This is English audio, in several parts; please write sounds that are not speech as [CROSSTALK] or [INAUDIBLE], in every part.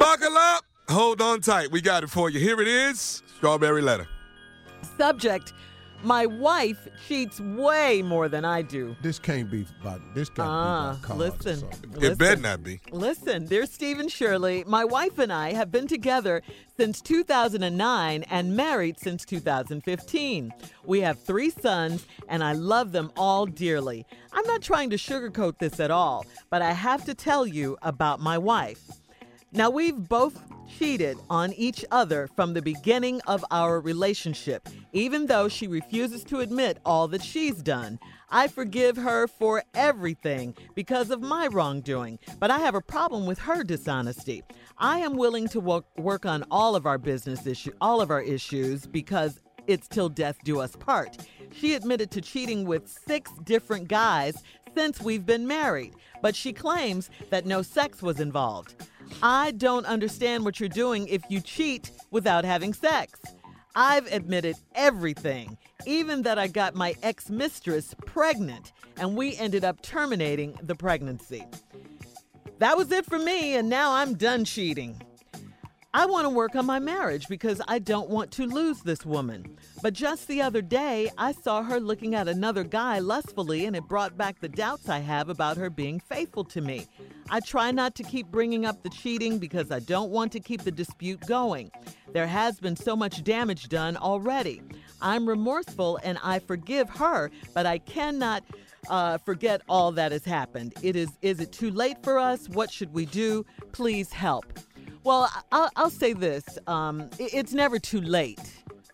Buckle up. Hold on tight. We got it for you. Here it is Strawberry Letter. Subject My wife cheats way more than I do. This can't be about this can't Ah, be about cars or listen. something. It better not be. Listen, dear Stephen Shirley, my wife and I have been together since 2009 and married since 2015. We have three sons, and I love them all dearly. I'm not trying to sugarcoat this at all, but I have to tell you about my wife. Now, we've both cheated on each other from the beginning of our relationship, even though she refuses to admit all that she's done. I forgive her for everything because of my wrongdoing, but I have a problem with her dishonesty. I am willing to work, work on all of our business issue, all of our issues because it's till death do us part. She admitted to cheating with six different guys since we've been married, but she claims that no sex was involved. I don't understand what you're doing if you cheat without having sex. I've admitted everything, even that I got my ex mistress pregnant, and we ended up terminating the pregnancy. That was it for me, and now I'm done cheating. I want to work on my marriage because I don't want to lose this woman. But just the other day, I saw her looking at another guy lustfully, and it brought back the doubts I have about her being faithful to me. I try not to keep bringing up the cheating because I don't want to keep the dispute going. There has been so much damage done already. I'm remorseful and I forgive her, but I cannot uh, forget all that has happened. It is is it too late for us? What should we do? Please help. Well, I'll, I'll say this: um, it's never too late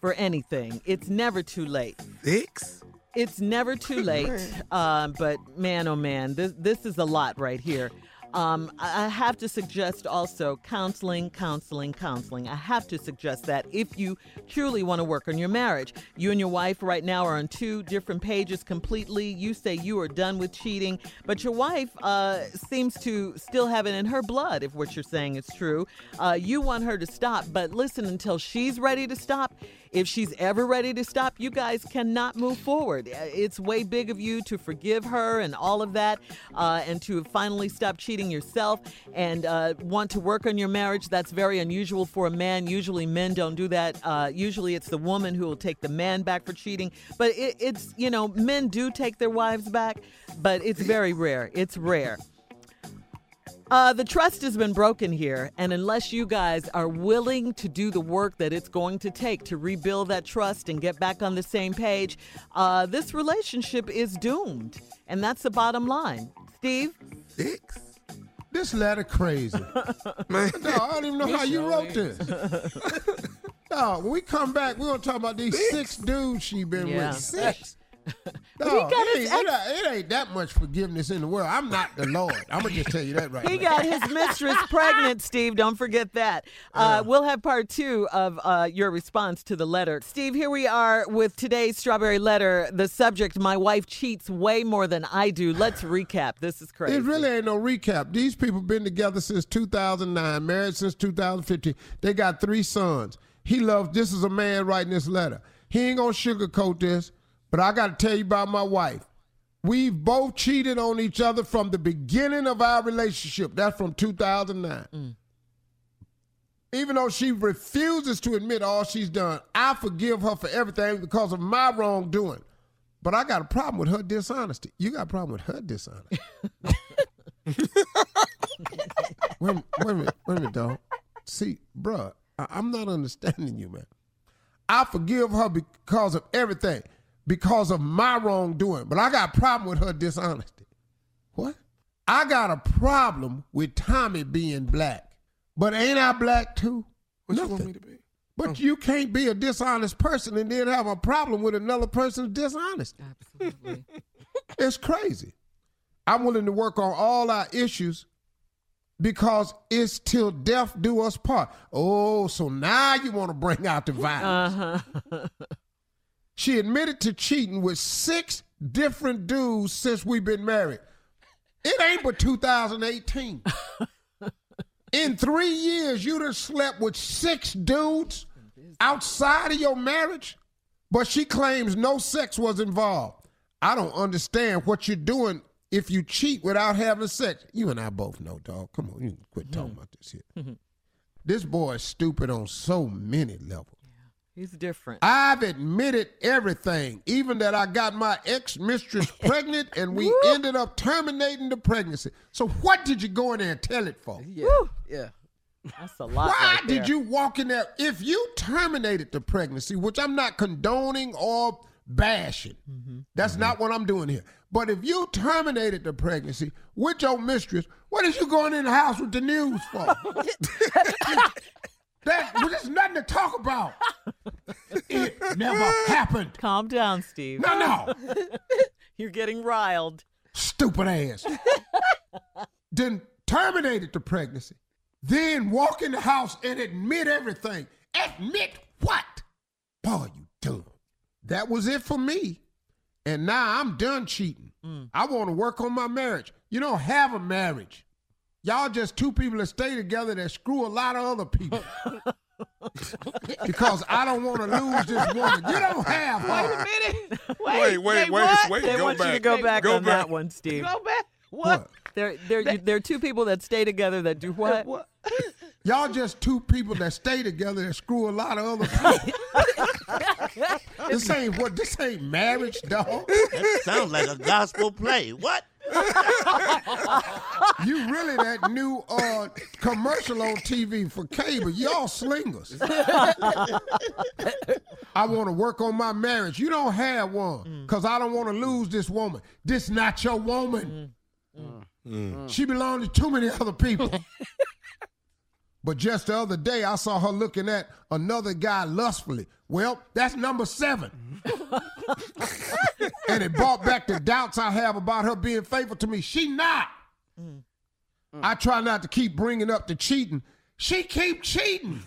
for anything. It's never too late. Six? It's never too late. [LAUGHS] Um, but man, oh man, this this is a lot right here. Um, I have to suggest also counseling, counseling, counseling. I have to suggest that if you truly want to work on your marriage. You and your wife right now are on two different pages completely. You say you are done with cheating, but your wife uh, seems to still have it in her blood, if what you're saying is true. Uh, you want her to stop, but listen until she's ready to stop. If she's ever ready to stop, you guys cannot move forward. Uh, It's way big of you to forgive her and all of that, uh, and to finally stop cheating yourself and uh, want to work on your marriage. That's very unusual for a man. Usually, men don't do that. Uh, usually, it's the woman who will take the man back for cheating. But it, it's, you know, men do take their wives back, but it's very rare. It's rare. Uh, the trust has been broken here, and unless you guys are willing to do the work that it's going to take to rebuild that trust and get back on the same page, uh, this relationship is doomed. And that's the bottom line. Steve? Six? This letter crazy. [LAUGHS] Man. No, I don't even know how you wrote this. [LAUGHS] [LAUGHS] No, when we come back, we're gonna talk about these six, dudes she been Yeah. with. Six. [LAUGHS] No, He got it, his ain't, it ain't- that much forgiveness in the world. I'm not the Lord. I'm gonna just tell you that right He now. got his mistress [LAUGHS] pregnant, Steve. Don't forget that. Uh, we'll have part two of uh, your response to the letter. Steve, here we are with today's Strawberry Letter. The subject My wife cheats way more than I do. Let's recap. This is crazy. It really ain't no recap. These people been together since 2009, married since 2015. They got three sons. He loves. This is a man writing this letter. He ain't gonna sugarcoat this, but I got to tell you about my wife. We've both cheated on each other from the beginning of our relationship. That's from 2009. Even though she refuses to admit all she's done, I forgive her for everything because of my wrongdoing. But I got a problem with her dishonesty. You got a problem with her dishonesty. [LAUGHS] wait, wait a minute, wait a minute, dog. See, bruh, I, I'm not understanding you, man. I forgive her because of everything, because of my wrongdoing. But I got a problem with her dishonesty. What? I got a problem with Tommy being black. But ain't I black too? What you Nothing. want me to be? But you can't be a dishonest person and then have a problem with another person's dishonesty. Absolutely. [LAUGHS] It's crazy. I'm willing to work on all our issues because it's till death do us part. Oh, so now you want to bring out the violence. Uh-huh. [LAUGHS] She admitted to cheating with six different dudes since we've been married. It ain't but 2018. [LAUGHS] In three years, you done slept with six dudes outside of your marriage, but she claims no sex was involved. I don't understand what you're doing if you cheat without having sex. You and I both know, dog. Come on, you can quit talking mm-hmm. about this here. Mm-hmm. This boy is stupid on so many levels. He's different. I've admitted everything, even that I got my ex mistress [LAUGHS] pregnant and we ended up terminating the pregnancy. So, what did you go in there and tell it for? Yeah. Yeah. That's a lot. Why right did you walk in there? If you terminated the pregnancy, which I'm not condoning or bashing, mm-hmm. that's mm-hmm. not what I'm doing here. But if you terminated the pregnancy with your mistress, what is you going in the house with the news for? [LAUGHS] [LAUGHS] that well, there's nothing to talk about. It never happened. Calm down, Steve. No, no. [LAUGHS] You're getting riled. Stupid ass. then terminated the pregnancy. Then walk in the house and admit everything. Admit what? Boy, you dumb. That was it for me. And now I'm done cheating. Mm. I want to work on my marriage. You don't have a marriage. Y'all just two people that stay together that screw a lot of other people. [LAUGHS] because I don't want to lose this woman. You don't have her. minute. Wait, wait, they wait, what? wait. They go want back. you to go back Go on back. that one, Steve. Go back. What? What? There, there, you- there are two people that stay together that do what? What? [LAUGHS] Y'all just two people that stay together that screw a lot of other people. [LAUGHS] this ain't what this ain't marriage, dog. That sounds like a gospel play. What? You really that new uh, commercial on TV for cable. Y'all slingers. I want to work on my marriage. You don't have one mm. because I don't want to lose this woman. This not your woman. Mm. Mm. She belongs to too many other people. [LAUGHS] but just the other day, I saw her looking at another guy lustfully. Well, that's number seven. [LAUGHS] and it brought back the doubts I have about her being faithful to me. She not. Mm. I try not to keep bringing up the cheating. She keep cheating.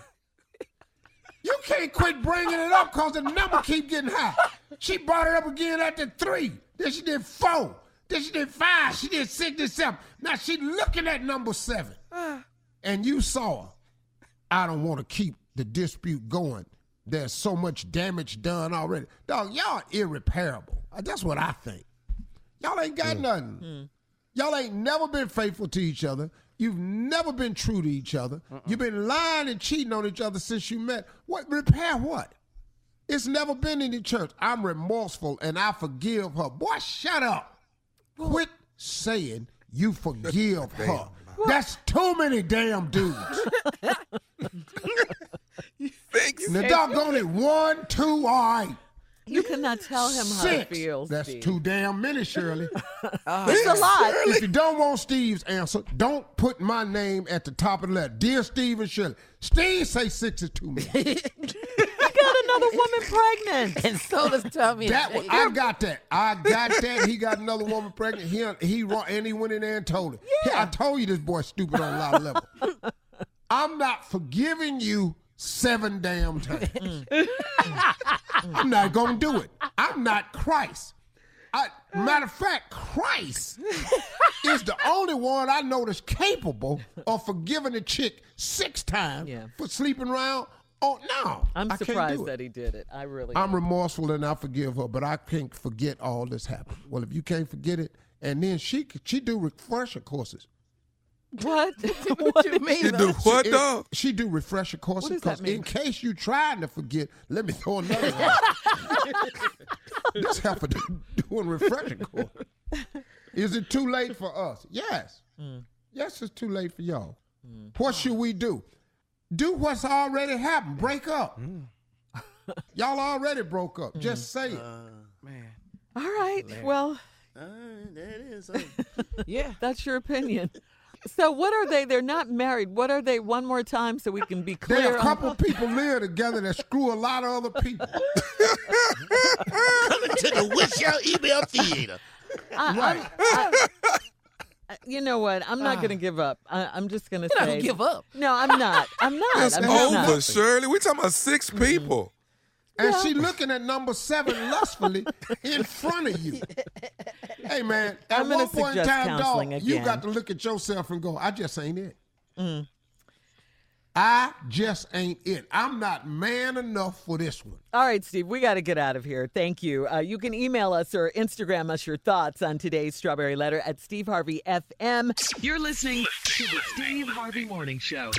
You can't quit bringing it up because the number keep getting high. She brought it up again at the three. Then she did four. Then she did five. She did six, then seven. Now she looking at number seven. And you saw. I don't want to keep the dispute going. There's so much damage done already. Dog, y'all irreparable. Uh, That's what I think. Y'all ain't got nothing. Y'all ain't never been faithful to each other. You've never been true to each other. You've been lying and cheating on each other since you met. What repair what? It's never been in the church. I'm remorseful and I forgive her. Boy, shut up. Quit saying you forgive [LAUGHS] her. That's too many damn dudes. [LAUGHS] Thanks. Now, doggone it, one, two, all right. You cannot tell him how Six. it feels. That's Steve. too damn many, Shirley. [LAUGHS] It's a lot. if you don't want Steve's answer, don't put my name at the top of the letter. Dear Steve and Shirley. Steve say six is too many. [LAUGHS] got another [LAUGHS] woman pregnant. And so does Tommy. and That was, I got that. I got that. He got another woman pregnant. He he and he went in there and told her. He- I told you this boy's stupid on a lot of levels. [LAUGHS] I'm not forgiving you seven damn times. I'm not gonna do it. I'm not Christ. I, matter of fact, Christ is the only one I know that's capable of forgiving a chick six times Yeah. for sleeping around. Oh no, I'm I surprised that he did it. I really. I'm am. remorseful and I forgive her, but I can't forget all this happened. Well, if you can't forget it, and then she she do refresher courses. what? [LAUGHS] what do you mean? You do what, It- dog? she do refresher courses does that 'cause mean? in case you trying to forget, let me throw another one. [LAUGHS] this heifer do- doing refresher course. Is it too late for us? Yes. Mm. Yes, it's too late for y'all. What should we do? Do what's already happened. Break up. Mm. [LAUGHS] y'all already broke up. Just say it. Man. All right. Well, Uh, that is. Uh, [LAUGHS] Yeah. that's your opinion. So what are they? They're not married. What are they? One more time, so we can be clear. There are a on- couple [LAUGHS] people live together that screw a lot of other people. coming to the Wish Out Email Theater. right. You know what? I'm not going to ah. give up. I, I'm just going to You're not gonna give up. No, I'm not. I'm not. It's I'm over, not. Shirley. We talking about six mm-hmm. people. And she looking at number seven lustfully in front of you. Hey man, at I'm one point in time, dog, counseling you got to look at yourself and go, I just ain't it. Mm. I just ain't it. I'm not man enough for this one. All right, Steve, we got to get out of here. Thank you. Uh, you can email us or Instagram us your thoughts on today's Strawberry Letter at Steve Harvey FM. You're listening to the Steve Harvey Morning Show.